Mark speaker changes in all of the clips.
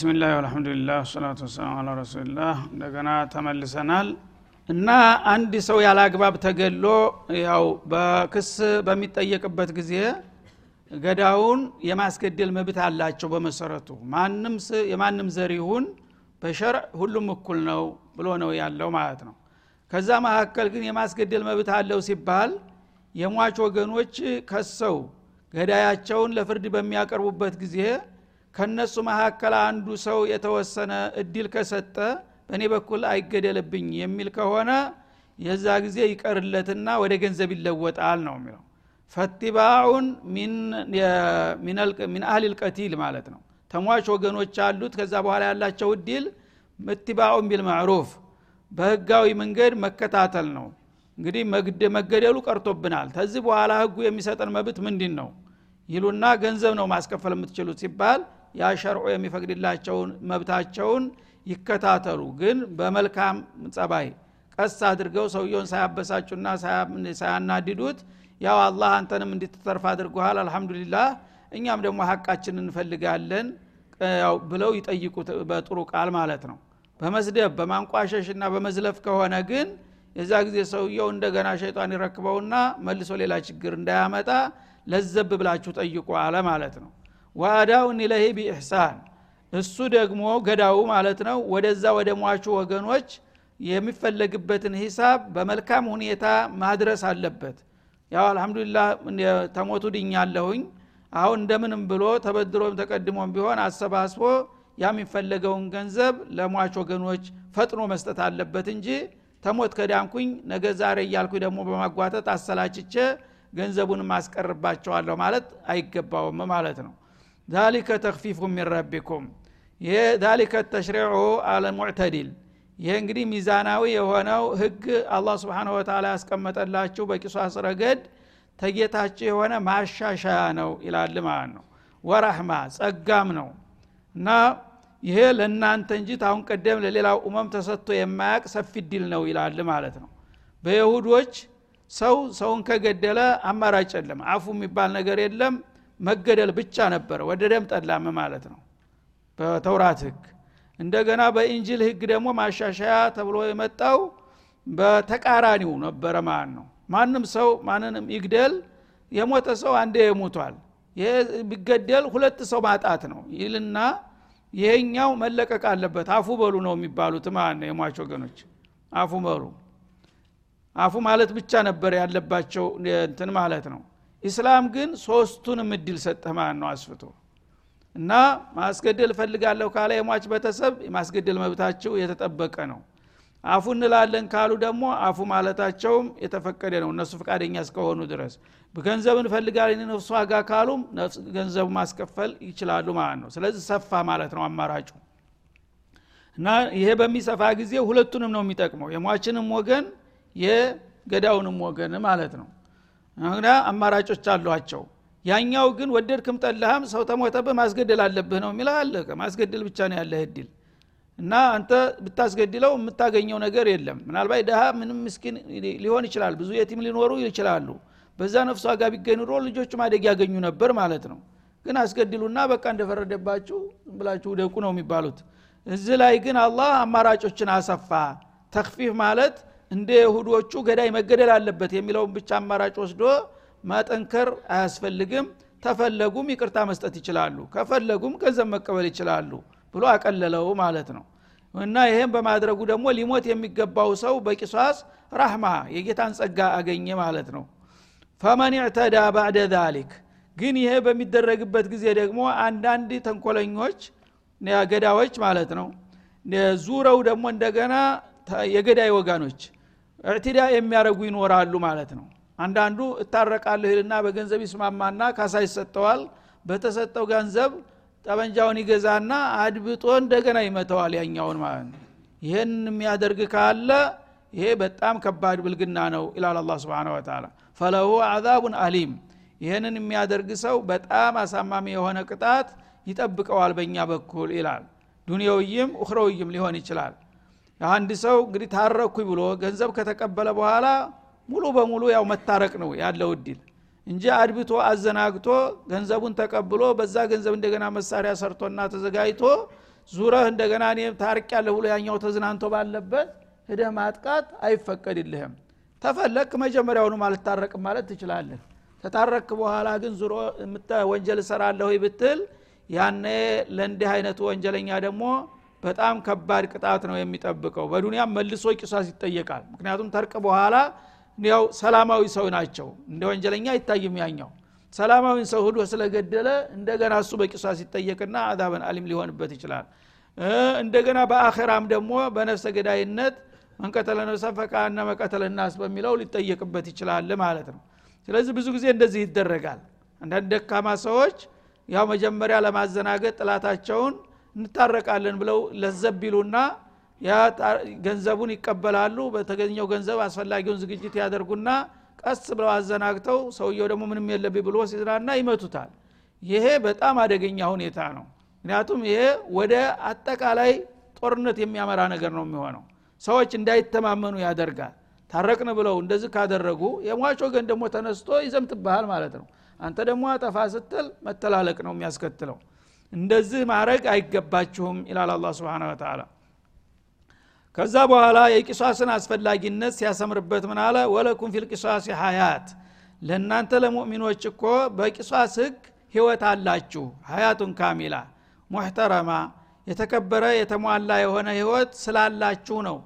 Speaker 1: ቢስሚላህ አልሐምዱሊላህ ወሰላቱ ወሰላም አላ ረሱሊላህ። እንደገና ተመልሰናል። እና አንድ ሰው ያለ አግባብ ተገሎ ያው በክስ በሚጠየቅበት ጊዜ ገዳውን የማስገደል መብት አላቸው በመሰረቱ። ማንም የማንም ዘር ይሁን በሸርዕ ሁሉም እኩል ነው ብሎ ነው ያለው ማለት ነው። ከዛ መካከል ግን የማስገደል መብት አለው ሲባል የሟች ወገኖች ከሰው ገዳያቸውን ለፍርድ በሚያቀርቡበት ጊዜ ከነሱ መካከል አንዱ ሰው የተወሰነ እድል ከሰጠ በእኔ በኩል አይገደልብኝ የሚል ከሆነ የዛ ጊዜ ይቀርለትና ወደ ገንዘብ ይለወጣል ነው የሚለው። ፈቲባዑን ሚን አህል ልቀቲል ማለት ነው። ተሟች ወገኖች አሉት። ከዛ በኋላ ያላቸው እድል እትባዑን ቢልማዕሩፍ በህጋዊ መንገድ መከታተል ነው። እንግዲህ መገደሉ ቀርቶብናል። ከዚህ በኋላ ህጉ የሚሰጠን መብት ምንድን ነው ይሉና ገንዘብ ነው ማስከፈል የምትችሉት ሲባል ያ ሸርዑ የሚፈቅድላቸውን መብታቸውን ይከታተሉ። ግን በመልካም ጸባይ ቀስ አድርገው ሰውየውን ሳያበሳጩና ሳያናድዱት ያው አላህ አንተንም እንድትተርፍ አድርጎሃል አልሐምዱሊላህ እኛም ደግሞ ሀቃችን እንፈልጋለን ብለው ይጠይቁት በጥሩ ቃል ማለት ነው። በመስደብ በማንቋሸሽ እና በመዝለፍ ከሆነ ግን የዛ ጊዜ ሰውየው እንደገና ሸይጣን ይረክበውና መልሶ ሌላ ችግር እንዳያመጣ ለዘብ ብላችሁ ጠይቁ አለ ማለት ነው ወአዳውን ኢለህ ቢኢሕሳን። እሱ ደግሞ ገዳው ማለት ነው ወደዛ ወደ ሟቹ ወገኖች የሚፈለግበትን ሂሳብ በመልካም ሁኔታ ማድረስ አለበት። ያው አልሐምዱሊላህ ተሞቱ ድኛለሁኝ። አሁን እንደምንም ብሎ ተበድሮም ተቀድሞም ቢሆን አሰባስቦ የሚፈለገውን ገንዘብ ለሟች ወገኖች ፈጥኖ መስጠት አለበት እንጂ ተሞት ከዳንኩኝ ነገ ዛሬ እያልኩኝ ደግሞ በማጓተት አሰላችቼ ገንዘቡን ማስቀርባቸዋለሁ ማለት አይገባውም ማለት ነው ዛሊከ ተክፊፉ ሚን ረቢኩም ዛሊከ ተሽሪዑ አለሙዕተዲል ይሄ እንግዲህ ሚዛናዊ የሆነው ህግ አላህ ስብሓን ወተላ ያስቀመጠላችሁ በቂሷስ ረገድ ተጌታችሁ የሆነ ማሻሻያ ነው ይላል ማለት ነው። ወራህማ ጸጋም ነው። እና ይሄ ለእናንተ እንጂ ታሁን ቀደም ለሌላው ኡመም ተሰጥቶ የማያቅ ሰፊ ድል ነው ይላል ማለት ነው። በይሁዶች ሰው ሰውን ከገደለ አማራጭ የለም። አፉ የሚባል ነገር የለም መገደል ብቻ ነበረ ወደ ደም ጠላም ማለት ነው። በተውራት ህግ። እንደገና በኢንጅል ህግ ደግሞ ማሻሻያ ተብሎ የመጣው በተቃራኒው ነበረ ማለት ነው። ማንም ሰው ማንንም ይግደል የሞተ ሰው አንዴ የሞቷል ይሄ ቢገደል ሁለት ሰው ማጣት ነው። ይልና ይሄኛው መለቀቅ አለበት። አፉ በሉ ነው የሚባሉት ማለት የሟች ወገኖች። አፉ በሉ። አፉ ማለት ብቻ ነበር ያለባቸው እንትን ማለት ነው ኢስላም ግን ሶስቱንም እድል ሰጠ ማለት ነው አስፍቶ። እና ማስገደል እፈልጋለሁ ካለ የሟች ቤተሰብ የማስገደል መብታቸው የተጠበቀ ነው። አፉ እንላለን ካሉ ደግሞ አፉ ማለታቸውም የተፈቀደ ነው። እነሱ ፈቃደኛ እስከሆኑ ድረስ ገንዘብ እንፈልጋለን ነፍሱ ዋጋ ካሉም ገንዘቡ ማስከፈል ይችላሉ ማለት ነው። ስለዚህ ሰፋ ማለት ነው አማራጩ። እና ይሄ በሚሰፋ ጊዜ ሁለቱንም ነው የሚጠቅመው የሟችንም ወገን የገዳውንም ወገን ማለት ነው እና አማራጮች አሏቸው። ያኛው ግን ወደድክም ጠላህም ሰው ተሞተብህ ማስገደል አለብህ ነው የሚለው አለቀ ማስገደል ብቻ ነው ያለህ እድል። እና አንተ ብታስገድለው የምታገኘው ነገር የለም። ምናልባት ድሃ ምንም ምስኪን ሊሆን ይችላል። ብዙ የቲም ሊኖሩ ይችላሉ። በዛ ነፍሷ ጋር ቢገኝ ኑሮ ልጆቹ ማደግ ያገኙ ነበር ማለት ነው። ግን አስገድሉና በቃ እንደፈረደባችሁ ብላችሁ ውደቁ ነው የሚባሉት። እዚህ ላይ ግን አላህ አማራጮችን አሰፋ። ተክፊፍ ማለት እንደ ይሁዶቹ ገዳይ መገደል አለበት የሚለውን ብቻ አማራጭ ወስዶ ማጠንከር አያስፈልግም። ተፈለጉም ይቅርታ መስጠት ይችላሉ። ከፈለጉም ገንዘብ መቀበል ይችላሉ ብሎ አቀለለው ማለት ነው። እና ይሄም በማድረጉ ደግሞ ሊሞት የሚገባው ሰው በቂሷስ ራህማ የጌታን ጸጋ አገኘ ማለት ነው። ፈመን ዕተዳ ባዕደ ዛሊክ ግን ይሄ በሚደረግበት ጊዜ ደግሞ አንዳንድ ተንኮለኞች ገዳዎች ማለት ነው ዙረው ደግሞ እንደገና የገዳይ ወጋኖች እዕትዳ የሚያደረጉ ይኖራሉ ማለት ነው። አንዳንዱ እታረቃለሁ ይልና በገንዘብ ይስማማና ካሳ ይሰጠዋል በተሰጠው ገንዘብ ጠመንጃውን ይገዛና አድብጦ እንደገና ይመተዋል ያኛውን ማለት ነው። ይህን የሚያደርግ ካለ ይሄ በጣም ከባድ ብልግና ነው ይላል አላ ስብን ወተላ ፈለሁ አዛቡን አሊም። ይህንን የሚያደርግ ሰው በጣም አሳማሚ የሆነ ቅጣት ይጠብቀዋል በእኛ በኩል ይላል። ዱንያውይም እክረውይም ሊሆን ይችላል አንድ ሰው እንግዲህ ታረኩኝ ብሎ ገንዘብ ከተቀበለ በኋላ ሙሉ በሙሉ ያው መታረቅ ነው ያለው እድል እንጂ አድብቶ አዘናግቶ ገንዘቡን ተቀብሎ በዛ ገንዘብ እንደገና መሳሪያ ሰርቶና ተዘጋጅቶ ዙረህ እንደገና እኔ ታርቅ ያለሁ ብሎ ያኛው ተዝናንቶ ባለበት ሂደህ ማጥቃት አይፈቀድልህም። ተፈለክ መጀመሪያውኑ አልታረቅም ማለት ትችላለህ። ተታረክ በኋላ ግን ዙሮ ወንጀል እሰራለሁ ብትል ያኔ ለእንዲህ አይነቱ ወንጀለኛ ደግሞ በጣም ከባድ ቅጣት ነው የሚጠብቀው። በዱንያም መልሶ ቂሷስ ይጠየቃል። ምክንያቱም ተርቅ በኋላ ያው ሰላማዊ ሰው ናቸው። እንደ ወንጀለኛ አይታይም ያኛው። ሰላማዊን ሰው ሁዶ ስለገደለ እንደገና እሱ በቂሷስ ሲጠየቅና አዛበን አሊም ሊሆንበት ይችላል። እንደገና በአኸራም ደግሞ በነፍሰ ገዳይነት መንቀተለ ነፍሰን ፈቃነ መቀተለ ናስ በሚለው ሊጠየቅበት ይችላል ማለት ነው። ስለዚህ ብዙ ጊዜ እንደዚህ ይደረጋል። አንዳንድ ደካማ ሰዎች ያው መጀመሪያ ለማዘናገጥ ጥላታቸውን እንታረቃለን ብለው ለዘቢሉና ያ ገንዘቡን ይቀበላሉ። በተገኘው ገንዘብ አስፈላጊውን ዝግጅት ያደርጉና ቀስ ብለው አዘናግተው ሰውየው ደግሞ ምንም የለብኝ ብሎ ሲዝናና ይመቱታል። ይሄ በጣም አደገኛ ሁኔታ ነው። ምክንያቱም ይሄ ወደ አጠቃላይ ጦርነት የሚያመራ ነገር ነው የሚሆነው። ሰዎች እንዳይተማመኑ ያደርጋል። ታረቅን ብለው እንደዚህ ካደረጉ የሟች ወገን ደግሞ ተነስቶ ይዘምትብሃል ማለት ነው። አንተ ደግሞ አጠፋ ስትል መተላለቅ ነው የሚያስከትለው እንደዚህ ማድረግ አይገባችሁም ይላል አላ ስብን ወተላ ከዛ በኋላ የቂሷስን አስፈላጊነት ሲያሰምርበት ምን አለ? ወለኩም ፊልቂሷስ ሀያት ለእናንተ ለሙእሚኖች እኮ በቂሷስ ህግ ህይወት አላችሁ። ሀያቱን ካሚላ ሙሕተረማ የተከበረ የተሟላ የሆነ ህይወት ስላላችሁ ነው።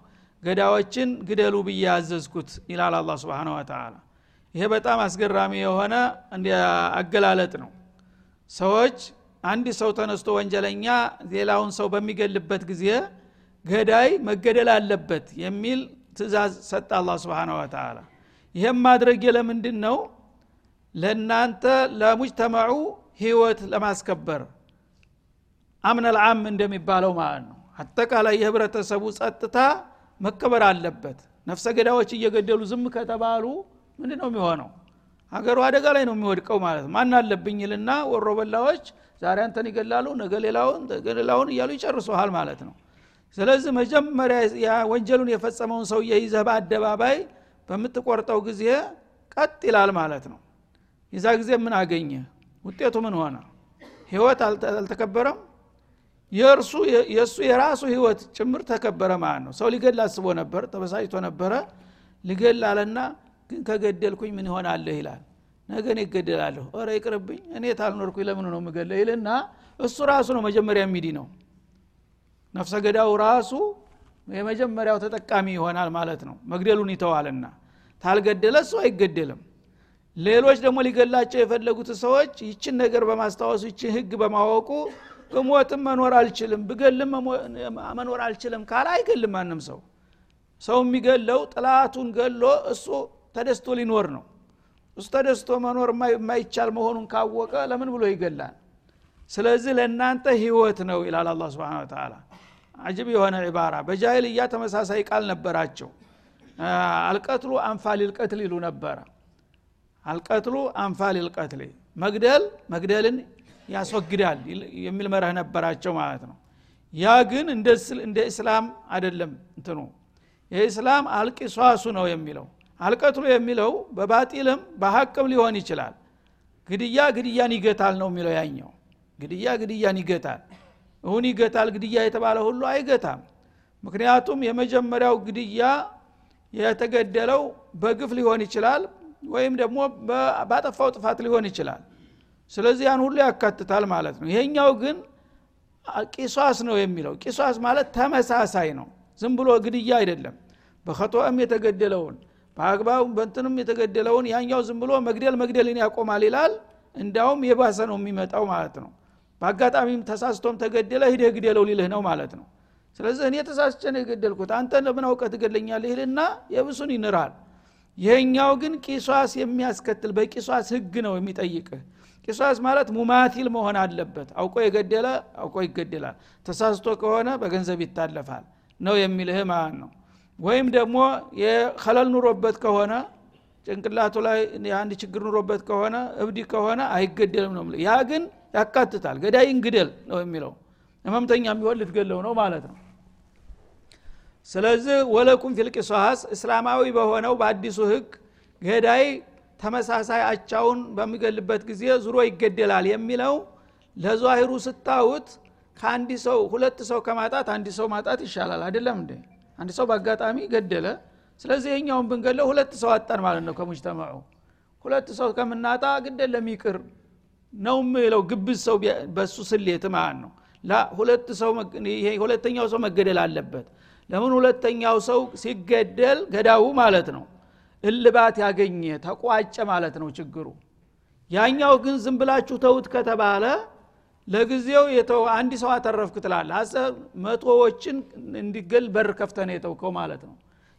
Speaker 1: ገዳዎችን ግደሉ ብዬ ያዘዝኩት ይላል አላ ስብን ወተላ ይሄ በጣም አስገራሚ የሆነ አገላለጥ ነው። ሰዎች አንድ ሰው ተነስቶ ወንጀለኛ ሌላውን ሰው በሚገልበት ጊዜ ገዳይ መገደል አለበት የሚል ትእዛዝ ሰጠ አላ ስብን ወተላ ይህም ማድረግ ለምንድን ነው ለእናንተ ለሙጅተመዑ ህይወት ለማስከበር አምነል አም እንደሚባለው ማለት ነው። አጠቃላይ የህብረተሰቡ ጸጥታ መከበር አለበት። ነፍሰ ገዳዎች እየገደሉ ዝም ከተባሉ ምንድ ነው የሚሆነው? ሀገሩ አደጋ ላይ ነው የሚወድቀው ማለት ማን አለብኝ ይልና ወሮ በላዎች ዛሬ አንተን ይገላሉ ነገ ሌላውን ሌላውን እያሉ ይጨርሰሃል ማለት ነው። ስለዚህ መጀመሪያ ወንጀሉን የፈጸመውን ሰው ይዘህ በአደባባይ በምትቆርጠው ጊዜ ቀጥ ይላል ማለት ነው። የዛ ጊዜ ምን አገኘ? ውጤቱ ምን ሆነ? ህይወት አልተከበረም? የእርሱ የእሱ የራሱ ህይወት ጭምር ተከበረ ማለት ነው። ሰው ሊገል አስቦ ነበር ተበሳጭቶ ነበረ። ሊገል አለና ግን ከገደልኩኝ ምን ይሆናለህ ይላል ነገን ይገደላለሁ ረ ይቅርብኝ እኔ ታልኖርኩኝ ለምን ነው ምገለ ይልና እሱ ራሱ ነው መጀመሪያ ሚዲ ነው። ነፍሰ ገዳው ራሱ የመጀመሪያው ተጠቃሚ ይሆናል ማለት ነው። መግደሉን ይተዋልና። ታልገደለ እሱ አይገደልም። ሌሎች ደግሞ ሊገላቸው የፈለጉት ሰዎች ይችን ነገር በማስታወሱ ይችን ህግ በማወቁ ብሞትም መኖር አልችልም ብገልም መኖር አልችልም ካለ አይገልም ማንም ሰው። ሰው የሚገለው ጥላቱን ገሎ እሱ ተደስቶ ሊኖር ነው እሱ ተደስቶ መኖር የማይቻል መሆኑን ካወቀ ለምን ብሎ ይገላል? ስለዚህ ለእናንተ ህይወት ነው ይላል አላ ስብን ተላ አጅብ የሆነ ዒባራ። በጃይልያ ተመሳሳይ ቃል ነበራቸው። አልቀትሉ አንፋል ልቀትል ይሉ ነበረ። አልቀትሉ አንፋል ልቀትል መግደል መግደልን ያስወግዳል የሚል መርህ ነበራቸው ማለት ነው። ያ ግን እንደ እስላም አይደለም እንትኑ። የእስላም አልቂሷሱ ነው የሚለው አልቀትሉ የሚለው በባጢልም በሀቅም ሊሆን ይችላል። ግድያ ግድያን ይገታል ነው የሚለው ያኛው። ግድያ ግድያን ይገታል። እሁን ይገታል ግድያ የተባለ ሁሉ አይገታም። ምክንያቱም የመጀመሪያው ግድያ የተገደለው በግፍ ሊሆን ይችላል ወይም ደግሞ ባጠፋው ጥፋት ሊሆን ይችላል። ስለዚህ ያን ሁሉ ያካትታል ማለት ነው። ይሄኛው ግን ቂሷስ ነው የሚለው። ቂሷስ ማለት ተመሳሳይ ነው። ዝም ብሎ ግድያ አይደለም። በከጦእም የተገደለውን በአግባብ በንትንም የተገደለውን ያኛው ዝም ብሎ መግደል መግደልን ያቆማል ይላል። እንዳውም የባሰ ነው የሚመጣው ማለት ነው። በአጋጣሚም ተሳስቶም ተገደለ ሂደህ ግደለው ሊልህ ነው ማለት ነው። ስለዚህ እኔ ተሳስቼ ነው የገደልኩት አንተ ለምን አውቀህ ትገለኛለህ ይልና የብሱን ይንራል። ይሄኛው ግን ቂሷስ የሚያስከትል በቂሷስ ህግ ነው የሚጠይቅህ። ቂሷስ ማለት ሙማቲል መሆን አለበት። አውቆ የገደለ አውቆ ይገደላል። ተሳስቶ ከሆነ በገንዘብ ይታለፋል። ነው የሚልህ ማለት ነው ወይም ደግሞ የከለል ኑሮበት ከሆነ ጭንቅላቱ ላይ አንድ ችግር ኑሮበት ከሆነ እብዲ ከሆነ አይገደልም ነው ያ ግን ያካትታል። ገዳይን ግደል ነው የሚለው። ህመምተኛ የሚሆን ልትገለው ነው ማለት ነው። ስለዚህ ወለኩም ፊልቂሷስ እስላማዊ በሆነው በአዲሱ ህግ ገዳይ ተመሳሳይ አቻውን በሚገልበት ጊዜ ዙሮ ይገደላል የሚለው ለዛሂሩ ስታዩት ከአንድ ሰው ሁለት ሰው ከማጣት አንድ ሰው ማጣት ይሻላል አይደለም እንዴ አንድ ሰው በአጋጣሚ ገደለ። ስለዚህ ይህኛውን ብንገለው ሁለት ሰው አጣን ማለት ነው ከሙጅተማዑ። ሁለት ሰው ከምናጣ ግደለም ይቅር ነው ምለው ግብዝ ሰው በሱ ስሌት ማለት ነው። ሁለት ሰው ሁለተኛው ሰው መገደል አለበት። ለምን ሁለተኛው ሰው ሲገደል ገዳው ማለት ነው እልባት ያገኘ ተቋጨ ማለት ነው ችግሩ። ያኛው ግን ዝም ብላችሁ ተውት ከተባለ ለጊዜው የተው አንድ ሰው አተረፍክ አሰብ መቶዎችን እንዲገል በር ከፍተነ የተውከው ማለት ነው።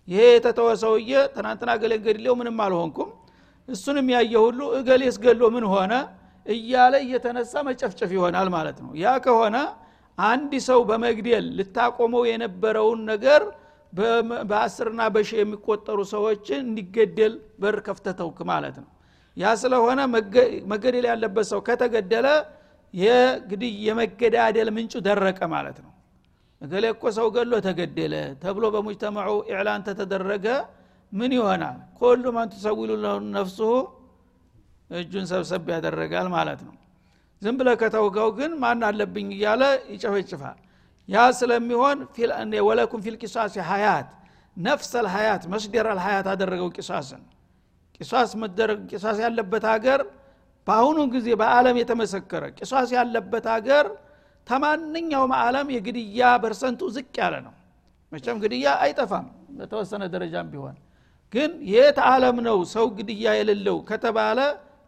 Speaker 1: ይሄ የተተወ ሰውዬ ትናንትና ገሌ ገድሌው ምንም አልሆንኩም እሱንም ያየ ሁሉ እገሌስ ገሎ ምን ሆነ እያለ እየተነሳ መጨፍጨፍ ይሆናል ማለት ነው። ያ ከሆነ አንድ ሰው በመግደል ልታቆመው የነበረውን ነገር በአስርና በሺ የሚቆጠሩ ሰዎችን እንዲገደል በር ከፍተተውክ ማለት ነው። ያ ስለሆነ መገደል ያለበት ሰው ከተገደለ የግዲህ የመገዳደል ምንጩ ደረቀ ማለት ነው። እገሌ እኮ ሰው ገሎ ተገደለ ተብሎ በሙጅተማዑ ኢዕላን ተተደረገ ምን ይሆናል? ኮሉ ማን ትሰዊሉ ነፍሱሁ እጁን ሰብሰብ ያደረጋል ማለት ነው። ዝም ብለ ከተውገው ግን ማን አለብኝ እያለ ይጨፈጭፋል። ያ ስለሚሆን ወለኩም ፊል ቂሳስ ሀያት ነፍስ አልሀያት መስደር አልሀያት አደረገው ቂሳስን። ቂሳስ መደረግ ቂሳስ ያለበት ሀገር በአሁኑ ጊዜ በአለም የተመሰከረ ቂሳስ ያለበት ሀገር ተማንኛውም አለም የግድያ በርሰንቱ ዝቅ ያለ ነው። መቸም ግድያ አይጠፋም በተወሰነ ደረጃም ቢሆን። ግን የት አለም ነው ሰው ግድያ የሌለው ከተባለ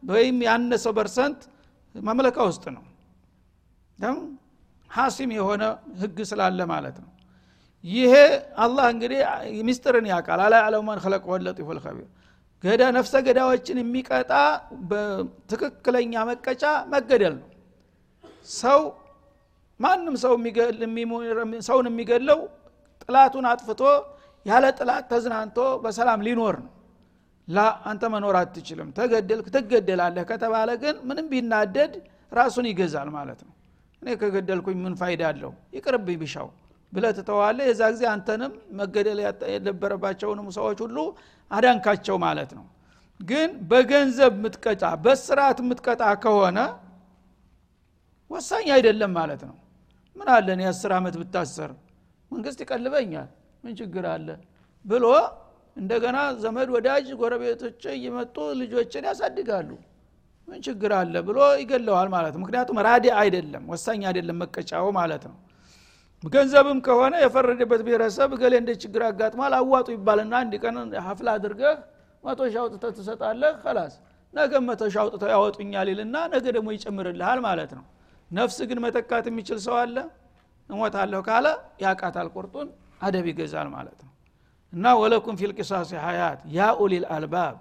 Speaker 1: ወይም ያነሰው በርሰንት መምለካ ውስጥ ነው። ሐሲም የሆነ ህግ ስላለ ማለት ነው። ይሄ አላህ እንግዲህ ሚስጥርን ያውቃል። አላ ያዕለሙ መን ኸለቀ ወለጢፉ ልከቢር ገዳ ነፍሰ ገዳዎችን የሚቀጣ በትክክለኛ መቀጫ መገደል ነው። ሰው ማንም ሰው ሰውን የሚገለው ጥላቱን አጥፍቶ ያለ ጥላት ተዝናንቶ በሰላም ሊኖር ነው። ላ አንተ መኖር አትችልም ተገደልክ ትገደላለህ ከተባለ ግን ምንም ቢናደድ ራሱን ይገዛል ማለት ነው። እኔ ከገደልኩኝ ምን ፋይዳ አለው? ይቅርብኝ ብሻው ብለ ትተዋለ የዛ ጊዜ አንተንም መገደል የነበረባቸውንም ሰዎች ሁሉ አዳንካቸው ማለት ነው። ግን በገንዘብ ምትቀጣ በስርዓት ምትቀጣ ከሆነ ወሳኝ አይደለም ማለት ነው። ምን አለ እኔ አስር ዓመት ብታሰር? መንግስት ይቀልበኛል። ምን ችግር አለ? ብሎ እንደገና ዘመድ ወዳጅ ጎረቤቶች እየመጡ ልጆችን ያሳድጋሉ። ምን ችግር አለ? ብሎ ይገለዋል ማለት ነው። ምክንያቱም ራዲ አይደለም ወሳኝ አይደለም መቀጫው ማለት ነው ገንዘብም ከሆነ የፈረደበት ብሔረሰብ ገሌ እንደ ችግር አጋጥሟል አዋጡ ይባልና አንድ ቀን ሀፍላ አድርገህ መቶ ሺ አውጥተህ ትሰጣለህ ከላስ ነገ መቶ ሺ አውጥተው ያወጡኛል ይልና ነገ ደግሞ ይጨምርልሃል ማለት ነው። ነፍስ ግን መተካት የሚችል ሰው አለ? እሞታለሁ ካለ ያቃታል ቁርጡን አደብ ይገዛል ማለት ነው። እና ወለኩም ፊል ቂሳስ ሀያት ያ ኡሊል አልባብ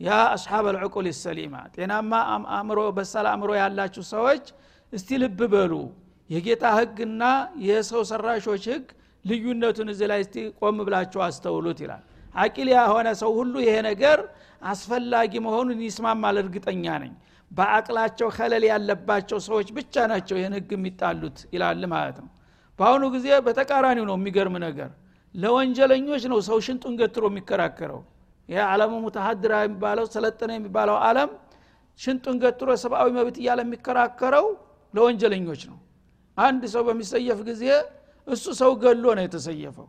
Speaker 1: ያ አስሓብ አልዕቁል ሰሊማ። ጤናማ አእምሮ በሳል አእምሮ ያላችሁ ሰዎች እስቲ ልብ በሉ የጌታ ህግና የሰው ሰራሾች ህግ ልዩነቱን እዚህ ላይ እስቲ ቆም ብላችሁ አስተውሉት ይላል። አቂል የሆነ ሰው ሁሉ ይሄ ነገር አስፈላጊ መሆኑን ይስማማል። እርግጠኛ ነኝ። በአቅላቸው ከለል ያለባቸው ሰዎች ብቻ ናቸው ይህን ህግ የሚጣሉት ይላል ማለት ነው። በአሁኑ ጊዜ በተቃራኒው ነው የሚገርም ነገር። ለወንጀለኞች ነው ሰው ሽንጡን ገትሮ የሚከራከረው። ይህ ዓለሙ ሙተሀድራ የሚባለው ሰለጠነ የሚባለው አለም ሽንጡን ገትሮ ሰብአዊ መብት እያለ የሚከራከረው ለወንጀለኞች ነው አንድ ሰው በሚሰየፍ ጊዜ እሱ ሰው ገሎ ነው የተሰየፈው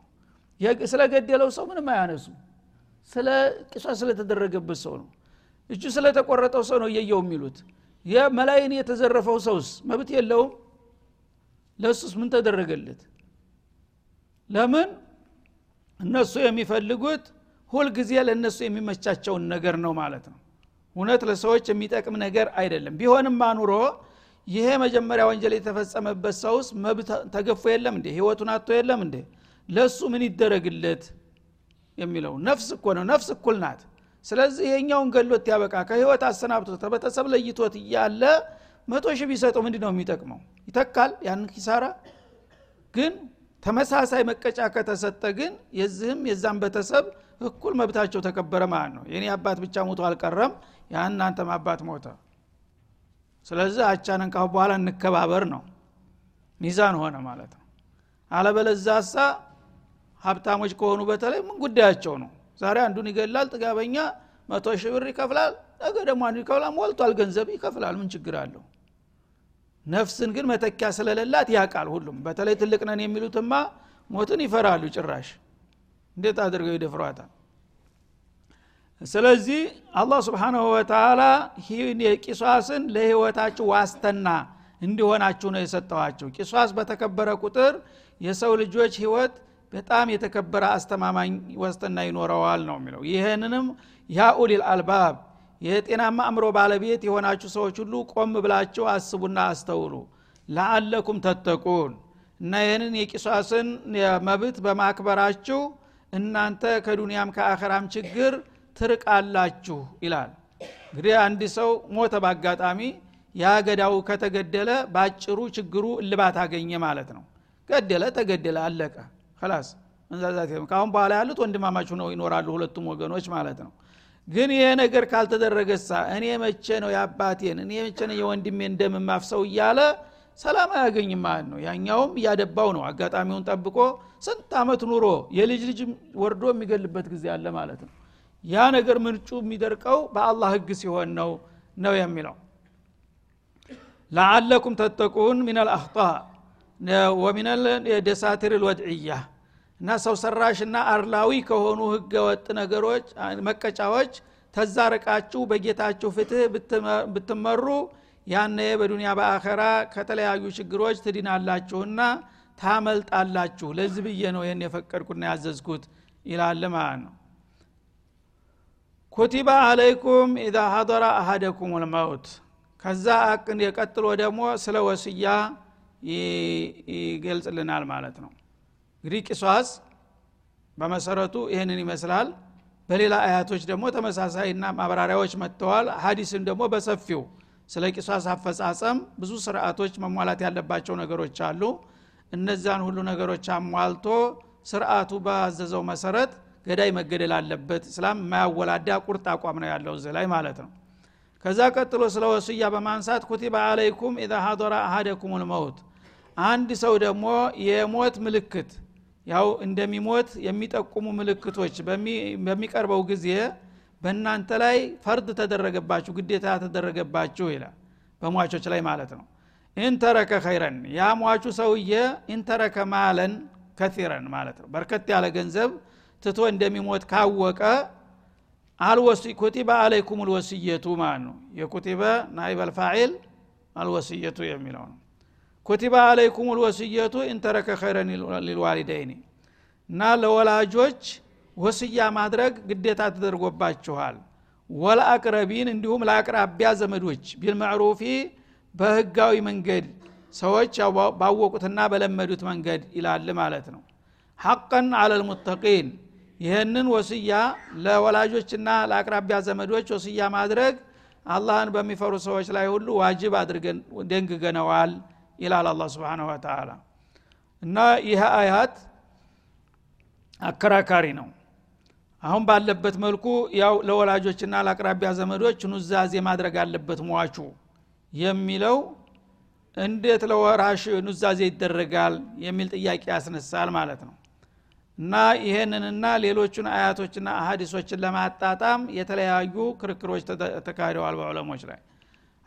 Speaker 1: ስለገደለው ሰው ምንም አያነሱ ስለ ቂሷ ስለተደረገበት ሰው ነው። እጁ ስለተቆረጠው ሰው ነው እየየው የሚሉት። የመላይን የተዘረፈው ሰውስ መብት የለውም? ለእሱስ ምን ተደረገለት? ለምን? እነሱ የሚፈልጉት ሁልጊዜ ለእነሱ የሚመቻቸውን ነገር ነው ማለት ነው። እውነት ለሰዎች የሚጠቅም ነገር አይደለም። ቢሆንም አኑሮ ይሄ መጀመሪያ ወንጀል የተፈጸመበት ሰውስ መብት ተገፎ የለም እንዴ? ህይወቱን አቶ የለም እንዴ? ለእሱ ምን ይደረግለት የሚለው ነፍስ እኮ ነው። ነፍስ እኩል ናት። ስለዚህ ይሄኛውን ገሎት ያበቃ ከህይወት አሰናብቶት ከቤተሰብ ለይቶት እያለ መቶ ሺህ ቢሰጠው ምንድ ነው የሚጠቅመው? ይተካል ያን ኪሳራ? ግን ተመሳሳይ መቀጫ ከተሰጠ ግን የዚህም የዛም ቤተሰብ እኩል መብታቸው ተከበረ ማለት ነው። የኔ አባት ብቻ ሞቶ አልቀረም የእናንተም አባት ሞተ ስለዚህ አቻነን ካሁ በኋላ እንከባበር ነው። ሚዛን ሆነ ማለት ነው። አለበለዛሳ ሀብታሞች ከሆኑ በተለይ ምን ጉዳያቸው ነው? ዛሬ አንዱን ይገላል ጥጋበኛ መቶ ሺህ ብር ይከፍላል ነገ ደግሞ አንዱ ይከፍላል ሞልቷል ገንዘብ ይከፍላል። ምን ችግር አለው? ነፍስን ግን መተኪያ ስለሌላት ያቃል ሁሉም። በተለይ ትልቅ ነን የሚሉትማ ሞትን ይፈራሉ ጭራሽ። እንዴት አድርገው ይደፍሯታል ስለዚህ አላህ ስብሓናሁ ወተላ ቂሷስን ለህይወታችሁ ዋስተና እንዲሆናችሁ ነው የሰጠዋቸው ቂሷስ በተከበረ ቁጥር የሰው ልጆች ህይወት በጣም የተከበረ አስተማማኝ ዋስትና ይኖረዋል ነው የሚለው። ይህንንም ያ ኡሊል አልባብ የጤናማ አእምሮ ባለቤት የሆናችሁ ሰዎች ሁሉ ቆም ብላችሁ አስቡና አስተውሉ። ለአለኩም ተተቁን እና ይህንን የቂሷስን መብት በማክበራችሁ እናንተ ከዱንያም ከአኸራም ችግር ትርቃላችሁ ይላል። እንግዲህ አንድ ሰው ሞተ በአጋጣሚ ያ ገዳው ከተገደለ ባጭሩ ችግሩ እልባት አገኘ ማለት ነው። ገደለ ተገደለ አለቀ። መንዛዛት ካሁን በኋላ ያሉት ወንድማማች ነው ይኖራሉ ሁለቱም ወገኖች ማለት ነው። ግን ይሄ ነገር ካልተደረገሳ እኔ መቼ ነው የአባቴን እኔ መቼ ነው የወንድሜን ደም ማፍሰው እያለ ሰላም አያገኝም ማለት ነው። ያኛውም እያደባው ነው። አጋጣሚውን ጠብቆ ስንት አመት ኑሮ የልጅ ልጅ ወርዶ የሚገልበት ጊዜ አለ ማለት ነው ያ ነገር ምንጩ የሚደርቀው በአላህ ህግ ሲሆን ነው ነው የሚለው። ለአለኩም ተተቁን ምን አልአክጣ ወሚን ደሳትር ልወድዕያ እና ሰው ሰራሽና አርላዊ ከሆኑ ህገ ወጥ ነገሮች መቀጫዎች ተዛርቃችሁ በጌታችሁ ፍትህ ብትመሩ ያነ በዱንያ በአኸራ ከተለያዩ ችግሮች ትድናላችሁና ታመልጣላችሁ። ለዚህ ብዬ ነው ይህን የፈቀድኩና ያዘዝኩት ይላል ማለት ነው ኩቲበ አለይኩም ኢዛ ሀضረ አሀደኩም ልመውት ከዛ የቀጥሎ ደግሞ ስለ ወስያ ይገልጽልናል ማለት ነው። እንግዲህ ቂሷስ በመሰረቱ ይህንን ይመስላል። በሌላ አያቶች ደግሞ ተመሳሳይና ማብራሪያዎች መጥተዋል። ሀዲስም ደግሞ በሰፊው ስለ ቂሷስ አፈጻጸም ብዙ ስርዓቶች መሟላት ያለባቸው ነገሮች አሉ። እነዛን ሁሉ ነገሮች አሟልቶ ስርዓቱ ባዘዘው መሰረት ገዳይ መገደል አለበት። እስላም የማያወላዳ ቁርጥ አቋም ነው ያለው እዚህ ላይ ማለት ነው። ከዛ ቀጥሎ ስለ ወስያ በማንሳት ኩቲባ አለይኩም ኢዛ ሀضረ አሀደኩም ልመውት አንድ ሰው ደግሞ የሞት ምልክት ያው እንደሚሞት የሚጠቁሙ ምልክቶች በሚቀርበው ጊዜ በእናንተ ላይ ፈርድ ተደረገባችሁ ግዴታ ተደረገባችሁ ይላል። በሟቾች ላይ ማለት ነው። ኢንተረከ ኸይረን ያ ሟቹ ሰውዬ ኢንተረከ ማለን ከቲረን ማለት ነው። በርከት ያለ ገንዘብ ትቶ እንደሚሞት ካወቀ አልወሲ ኩቲበ አለይኩም ልወስየቱ ማለት ነው። የኩቲበ ናይብ አልፋዒል አልወስየቱ የሚለው ነው። ኩቲበ አለይኩም ልወስየቱ ኢንተረከ ኸይረን ሊልዋሊደይኒ እና ለወላጆች ወስያ ማድረግ ግዴታ ተደርጎባችኋል። ወለአቅረቢን እንዲሁም ለአቅራቢያ ዘመዶች ቢልመዕሩፊ በህጋዊ መንገድ ሰዎች ባወቁትና በለመዱት መንገድ ይላል ማለት ነው። ሐቀን አለልሙተቂን ይህንን ወስያ ለወላጆችና ለአቅራቢያ ዘመዶች ወስያ ማድረግ አላህን በሚፈሩ ሰዎች ላይ ሁሉ ዋጅብ አድርገን ደንግገነዋል ይላል አላ ስብን ወተላ እና ይህ አያት አከራካሪ ነው። አሁን ባለበት መልኩ ያው ለወላጆችና ለአቅራቢያ ዘመዶች ኑዛዜ ማድረግ አለበት ሟቹ የሚለው እንዴት ለወራሽ ኑዛዜ ይደረጋል የሚል ጥያቄ ያስነሳል ማለት ነው እና ይሄንንና ሌሎቹን አያቶችና አሀዲሶችን ለማጣጣም የተለያዩ ክርክሮች ተካሂደዋል በዑለሞች ላይ።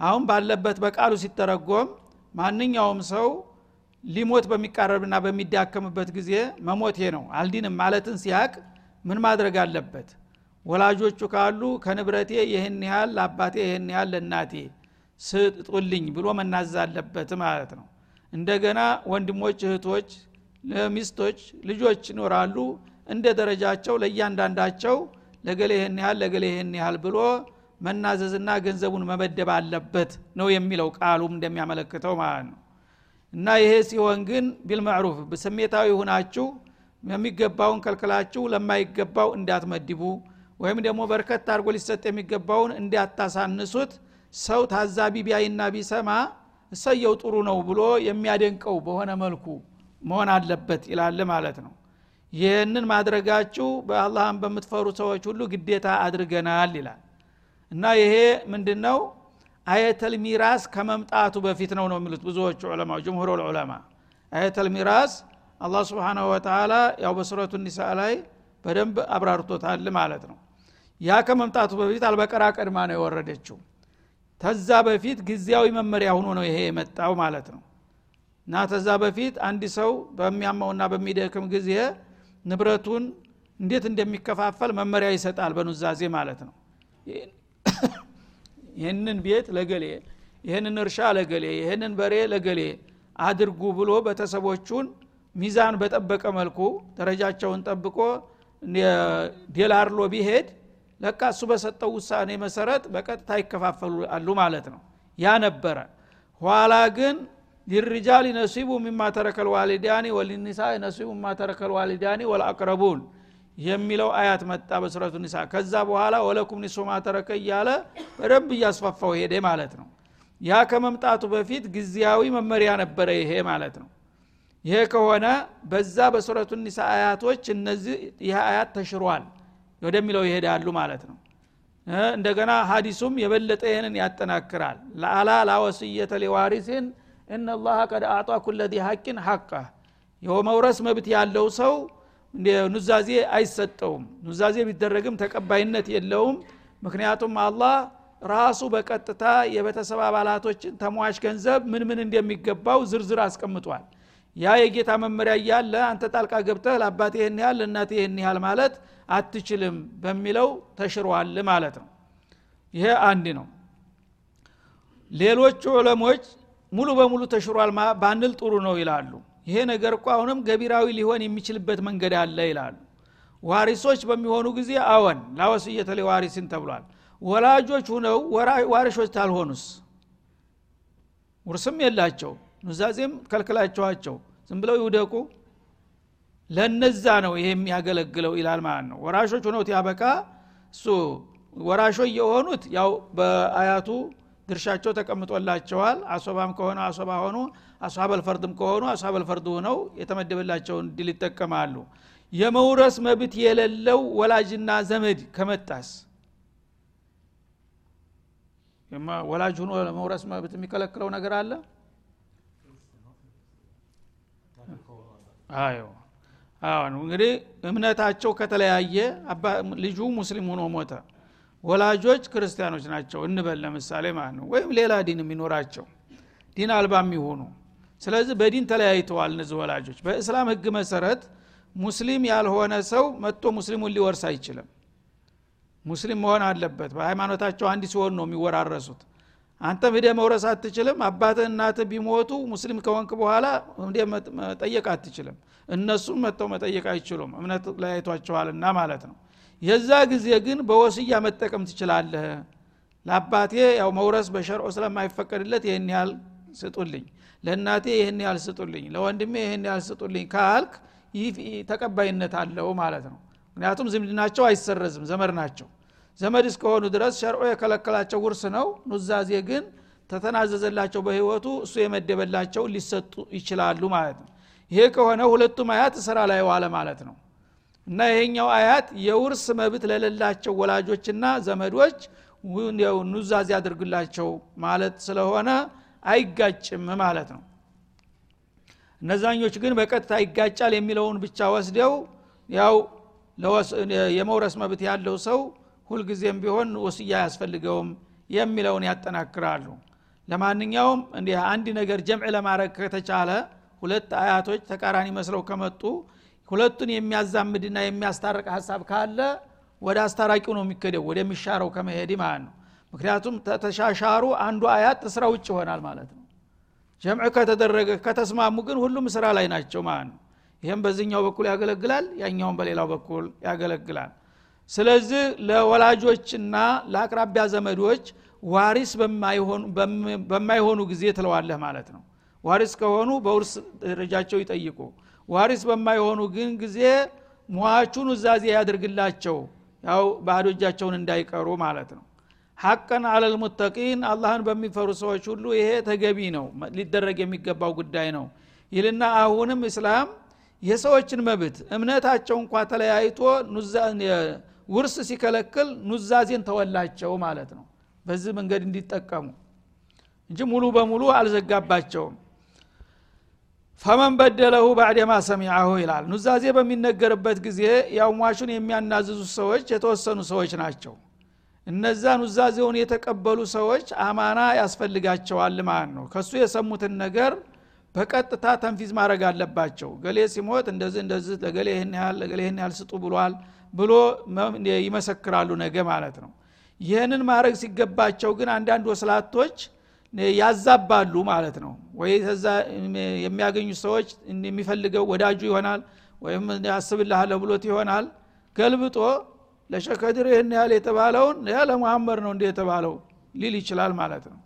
Speaker 1: አሁን ባለበት በቃሉ ሲተረጎም ማንኛውም ሰው ሊሞት በሚቃረብና በሚዳከምበት ጊዜ መሞቴ ነው አልዲንም ማለትን ሲያቅ ምን ማድረግ አለበት? ወላጆቹ ካሉ ከንብረቴ ይህን ያህል ለአባቴ ይህን ያህል ለእናቴ ስጡልኝ ብሎ መናዘዝ አለበት ማለት ነው። እንደገና ወንድሞች እህቶች ሚስቶች ልጆች ይኖራሉ። እንደ ደረጃቸው ለእያንዳንዳቸው ለገሌ ይህን ያህል ለገሌ ይህን ያህል ብሎ መናዘዝና ገንዘቡን መመደብ አለበት ነው የሚለው ቃሉም እንደሚያመለክተው ማለት ነው። እና ይሄ ሲሆን ግን ቢልማዕሩፍ ስሜታዊ ሁናችሁ የሚገባውን ከልክላችሁ ለማይገባው እንዳትመድቡ ወይም ደግሞ በርከት አድርጎ ሊሰጥ የሚገባውን እንዲያታሳንሱት ሰው ታዛቢ ቢያይና ቢሰማ እሰየው ጥሩ ነው ብሎ የሚያደንቀው በሆነ መልኩ መሆን አለበት ይላል ማለት ነው። ይህንን ማድረጋችሁ በአላህን በምትፈሩ ሰዎች ሁሉ ግዴታ አድርገናል ይላል። እና ይሄ ምንድን ነው አየተል ሚራስ ከመምጣቱ በፊት ነው ነው የሚሉት ብዙዎቹ ዑለማ ጅምሁር ዑለማ። አየተል ሚራስ አላህ ስብሓናሁ ወተላ ያው በሱረቱ ኒሳ ላይ በደንብ አብራርቶታል ማለት ነው። ያ ከመምጣቱ በፊት አልበቀራ ቀድማ ነው የወረደችው። ተዛ በፊት ጊዜያዊ መመሪያ ሆኖ ነው ይሄ የመጣው ማለት ነው እና ተዛ በፊት አንድ ሰው በሚያመውና በሚደክም ጊዜ ንብረቱን እንዴት እንደሚከፋፈል መመሪያ ይሰጣል በኑዛዜ ማለት ነው። ይህንን ቤት ለገሌ ይህንን እርሻ ለገሌ ይህንን በሬ ለገሌ አድርጉ ብሎ ቤተሰቦቹን ሚዛን በጠበቀ መልኩ ደረጃቸውን ጠብቆ ዴላርሎ ቢሄድ ለካ እሱ በሰጠው ውሳኔ መሰረት በቀጥታ ይከፋፈሉ አሉ ማለት ነው። ያ ነበረ። ኋላ ግን ሊሪጃል ነሲቡ ሚማ ተረከል ዋሊዳኒ ወሊኒሳ ነሲቡ ሚማ ተረከል ዋሊዳኒ ወልአቅረቡን የሚለው አያት መጣ በሱረቱ ኒሳ። ከዛ በኋላ ወለኩም ኒሱ ማተረከ እያለ በደንብ እያስፋፋው ሄደ ማለት ነው። ያ ከመምጣቱ በፊት ጊዜያዊ መመሪያ ነበረ ይሄ ማለት ነው። ይሄ ከሆነ በዛ በሱረቱ ኒሳ አያቶች እነዚህ ይህ አያት ተሽሯል ወደሚለው ይሄዳሉ ማለት ነው። እንደገና ሀዲሱም የበለጠ ይህንን ያጠናክራል። ለአላ ላወስየተ ሊዋሪሲን እናላህ ቀድ አጧ ኩለ ዚ ሐቂን ሐቃ። የመውረስ መብት ያለው ሰው ኑዛዜ አይሰጠውም። ኑዛዜ ቢደረግም ተቀባይነት የለውም። ምክንያቱም አላህ ራሱ በቀጥታ የቤተሰብ አባላቶችን ተሟሽ ገንዘብ ምን ምን እንደሚገባው ዝርዝር አስቀምጧል። ያ የጌታ መመሪያ እያለ አንተ ጣልቃ ገብተህ ለአባት ይህን ያህል ለእናት ይህን ያህል ማለት አትችልም በሚለው ተሽሯል ማለት ነው። ይሄ አንድ ነው። ሌሎቹ ዑለሞች ሙሉ በሙሉ ተሽሯል ባንል ጥሩ ነው ይላሉ። ይሄ ነገር እኮ አሁንም ገቢራዊ ሊሆን የሚችልበት መንገድ አለ ይላሉ። ዋሪሶች በሚሆኑ ጊዜ አወን ላወስየተ ሊዋሪሲን ተብሏል። ወላጆች ሁነው ዋሪሾች ታልሆኑስ? ውርስም የላቸው። ኑዛዜም ከልክላቸዋቸው። ዝም ብለው ይውደቁ? ለነዛ ነው ይሄ የሚያገለግለው ይላል ማለት ነው። ወራሾች ሁነው ያበቃ እሱ ወራሾች የሆኑት ያው በአያቱ ድርሻቸው ተቀምጦላቸዋል። አሶባም ከሆነ አሶባ ሆኑ አስሀበል ፈርድም ከሆኑ አስሀበል ፈርድ ሆነው የተመደበላቸውን ድል ይጠቀማሉ። የመውረስ መብት የሌለው ወላጅና ዘመድ ከመጣስ? ወላጅ ሁኖ ለመውረስ መብት የሚከለክለው ነገር አለ? አሁን እንግዲህ እምነታቸው ከተለያየ ልጁ ሙስሊም ሆኖ ሞተ ወላጆች ክርስቲያኖች ናቸው እንበል ለምሳሌ ማለት ነው። ወይም ሌላ ዲን የሚኖራቸው ዲን አልባ የሚሆኑ። ስለዚህ በዲን ተለያይተዋል እነዚህ ወላጆች። በእስላም ህግ መሰረት ሙስሊም ያልሆነ ሰው መጥቶ ሙስሊሙን ሊወርስ አይችልም። ሙስሊም መሆን አለበት። በሃይማኖታቸው አንድ ሲሆን ነው የሚወራረሱት አንተም ሂደ መውረስ አትችልም። አባትህ እናትህ ቢሞቱ ሙስሊም ከሆንክ በኋላ ሂደ መጠየቅ አትችልም። እነሱም መጥተው መጠየቅ አይችሉም። እምነት ለያይቷቸዋልና ማለት ነው። የዛ ጊዜ ግን በወስያ መጠቀም ትችላለህ። ለአባቴ ያው መውረስ በሸርዖ ስለማይፈቀድለት ይህን ያህል ስጡልኝ። ለእናቴ ይህን ያህል ስጡልኝ። ለወንድሜ ይህን ያህል ስጡልኝ ካልክ ይህ ተቀባይነት አለው ማለት ነው። ምክንያቱም ዝምድናቸው አይሰረዝም ዘመድ ናቸው ዘመድ እስከሆኑ ድረስ ሸርዖ የከለከላቸው ውርስ ነው። ኑዛዜ ግን ተተናዘዘላቸው በህይወቱ እሱ የመደበላቸው ሊሰጡ ይችላሉ ማለት ነው። ይሄ ከሆነ ሁለቱም አያት ስራ ላይ ዋለ ማለት ነው። እና ይሄኛው አያት የውርስ መብት ለሌላቸው ወላጆችና ዘመዶች ኑዛዜ ያድርግላቸው ማለት ስለሆነ አይጋጭም ማለት ነው። እነዛኞች ግን በቀጥታ ይጋጫል የሚለውን ብቻ ወስደው ያው የመውረስ መብት ያለው ሰው ሁልጊዜም ቢሆን ወስያ አያስፈልገውም የሚለውን ያጠናክራሉ። ለማንኛውም እንዲህ አንድ ነገር ጀምዕ ለማድረግ ከተቻለ ሁለት አያቶች ተቃራኒ መስለው ከመጡ ሁለቱን የሚያዛምድና የሚያስታርቅ ሀሳብ ካለ ወደ አስታራቂው ነው የሚከደው ወደሚሻረው ከመሄድ ማለት ነው። ምክንያቱም ተሻሻሩ አንዱ አያት ስራ ውጭ ይሆናል ማለት ነው። ጀምዕ ከተደረገ ከተስማሙ ግን ሁሉም ስራ ላይ ናቸው ማለት ነው። ይህም በዚህኛው በኩል ያገለግላል ያኛውን በሌላው በኩል ያገለግላል ስለዚህ ለወላጆችና ለአቅራቢያ ዘመዶች ዋሪስ በማይሆኑ ጊዜ ትለዋለህ ማለት ነው። ዋሪስ ከሆኑ በውርስ ደረጃቸው ይጠይቁ። ዋሪስ በማይሆኑ ግን ጊዜ ሟቹን ውዛዜ ያድርግላቸው። ያው ባዶ እጃቸውን እንዳይቀሩ ማለት ነው። ሐቀን አለልሙተቂን አላህን በሚፈሩ ሰዎች ሁሉ ይሄ ተገቢ ነው። ሊደረግ የሚገባው ጉዳይ ነው። ይልና አሁንም እስላም የሰዎችን መብት እምነታቸው እንኳ ተለያይቶ ውርስ ሲከለክል ኑዛዜን ተወላቸው ማለት ነው። በዚህ መንገድ እንዲጠቀሙ እንጂ ሙሉ በሙሉ አልዘጋባቸውም። ፈመን በደለሁ ባዕደማ ሰሚዐሁ ይላል። ኑዛዜ በሚነገርበት ጊዜ ያው የሚያናዝዙ ሰዎች የተወሰኑ ሰዎች ናቸው። እነዛን ውዛዜውን የተቀበሉ ሰዎች አማና ያስፈልጋቸዋል ማለት ነው። ከሱ የሰሙትን ነገር በቀጥታ ተንፊዝ ማድረግ አለባቸው። ገሌ ሲሞት እንደዚህ እንደዚህ ለገሌ ይህን ያህል ለገሌ ይህን ያህል ስጡ ብሏል ብሎ ይመሰክራሉ ነገ ማለት ነው። ይህንን ማድረግ ሲገባቸው ግን አንዳንድ ወስላቶች ያዛባሉ ማለት ነው። ወይ ከዛ የሚያገኙ ሰዎች የሚፈልገው ወዳጁ ይሆናል ወይም ያስብልሃለ ብሎት ይሆናል። ገልብጦ ለሸከድር ይህን ያህል የተባለውን ለሙሐመድ ነው እንደ የተባለው ሊል ይችላል ማለት ነው።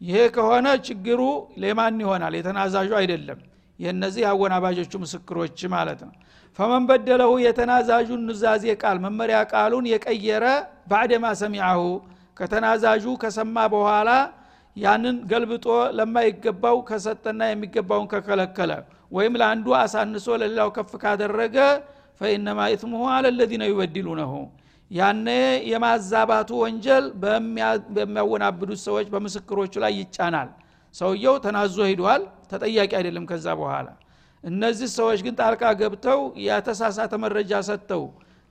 Speaker 1: ይሄ ከሆነ ችግሩ ለማን ይሆናል? የተናዛዡ አይደለም የእነዚህ አወናባጆቹ ምስክሮች ማለት ነው። ፈመን በደለሁ የተናዛዡን ኑዛዜ ቃል መመሪያ ቃሉን የቀየረ ባዕደማ ሰሚዐሁ ከተናዛዡ ከሰማ በኋላ ያንን ገልብጦ ለማይገባው ከሰጠና የሚገባውን ከከለከለ ወይም ለአንዱ አሳንሶ ለሌላው ከፍ ካደረገ ፈኢነማ ኢትሙሁ አለ ለዚነ ዩበድሉነሁ ያነ የማዛባቱ ወንጀል በሚያወናብዱት ሰዎች በምስክሮቹ ላይ ይጫናል ሰውየው ተናዞ ሂዷል ተጠያቂ አይደለም ከዛ በኋላ። እነዚህ ሰዎች ግን ጣልቃ ገብተው የተሳሳተ መረጃ ሰጥተው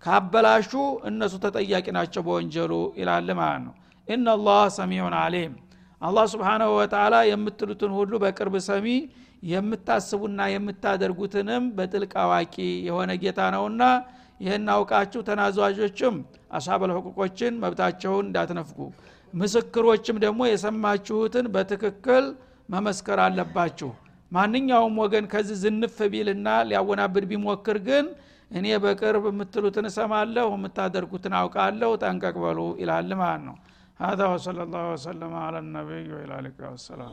Speaker 1: ካበላሹ እነሱ ተጠያቂ ናቸው በወንጀሉ ይላል ማለት ነው። ኢናላህ ሰሚዑን አሊም አላህ ስብሓናሁ ወተላ የምትሉትን ሁሉ በቅርብ ሰሚ የምታስቡና የምታደርጉትንም በጥልቅ አዋቂ የሆነ ጌታ ነውና ይህን አውቃችሁ ተናዟዦችም አሳበል ሕቁቆችን መብታቸውን እንዳትነፍጉ ምስክሮችም ደግሞ የሰማችሁትን በትክክል መመስከር አለባችሁ ማንኛውም ወገን ከዚህ ዝንፍ ቢልና ሊያወናብድ ቢሞክር ግን እኔ በቅርብ የምትሉትን እሰማለሁ የምታደርጉትን አውቃለሁ ጠንቀቅ በሉ ይላል ማለት ነው هذا وصلى الله وسلم على النبي وإلى السلام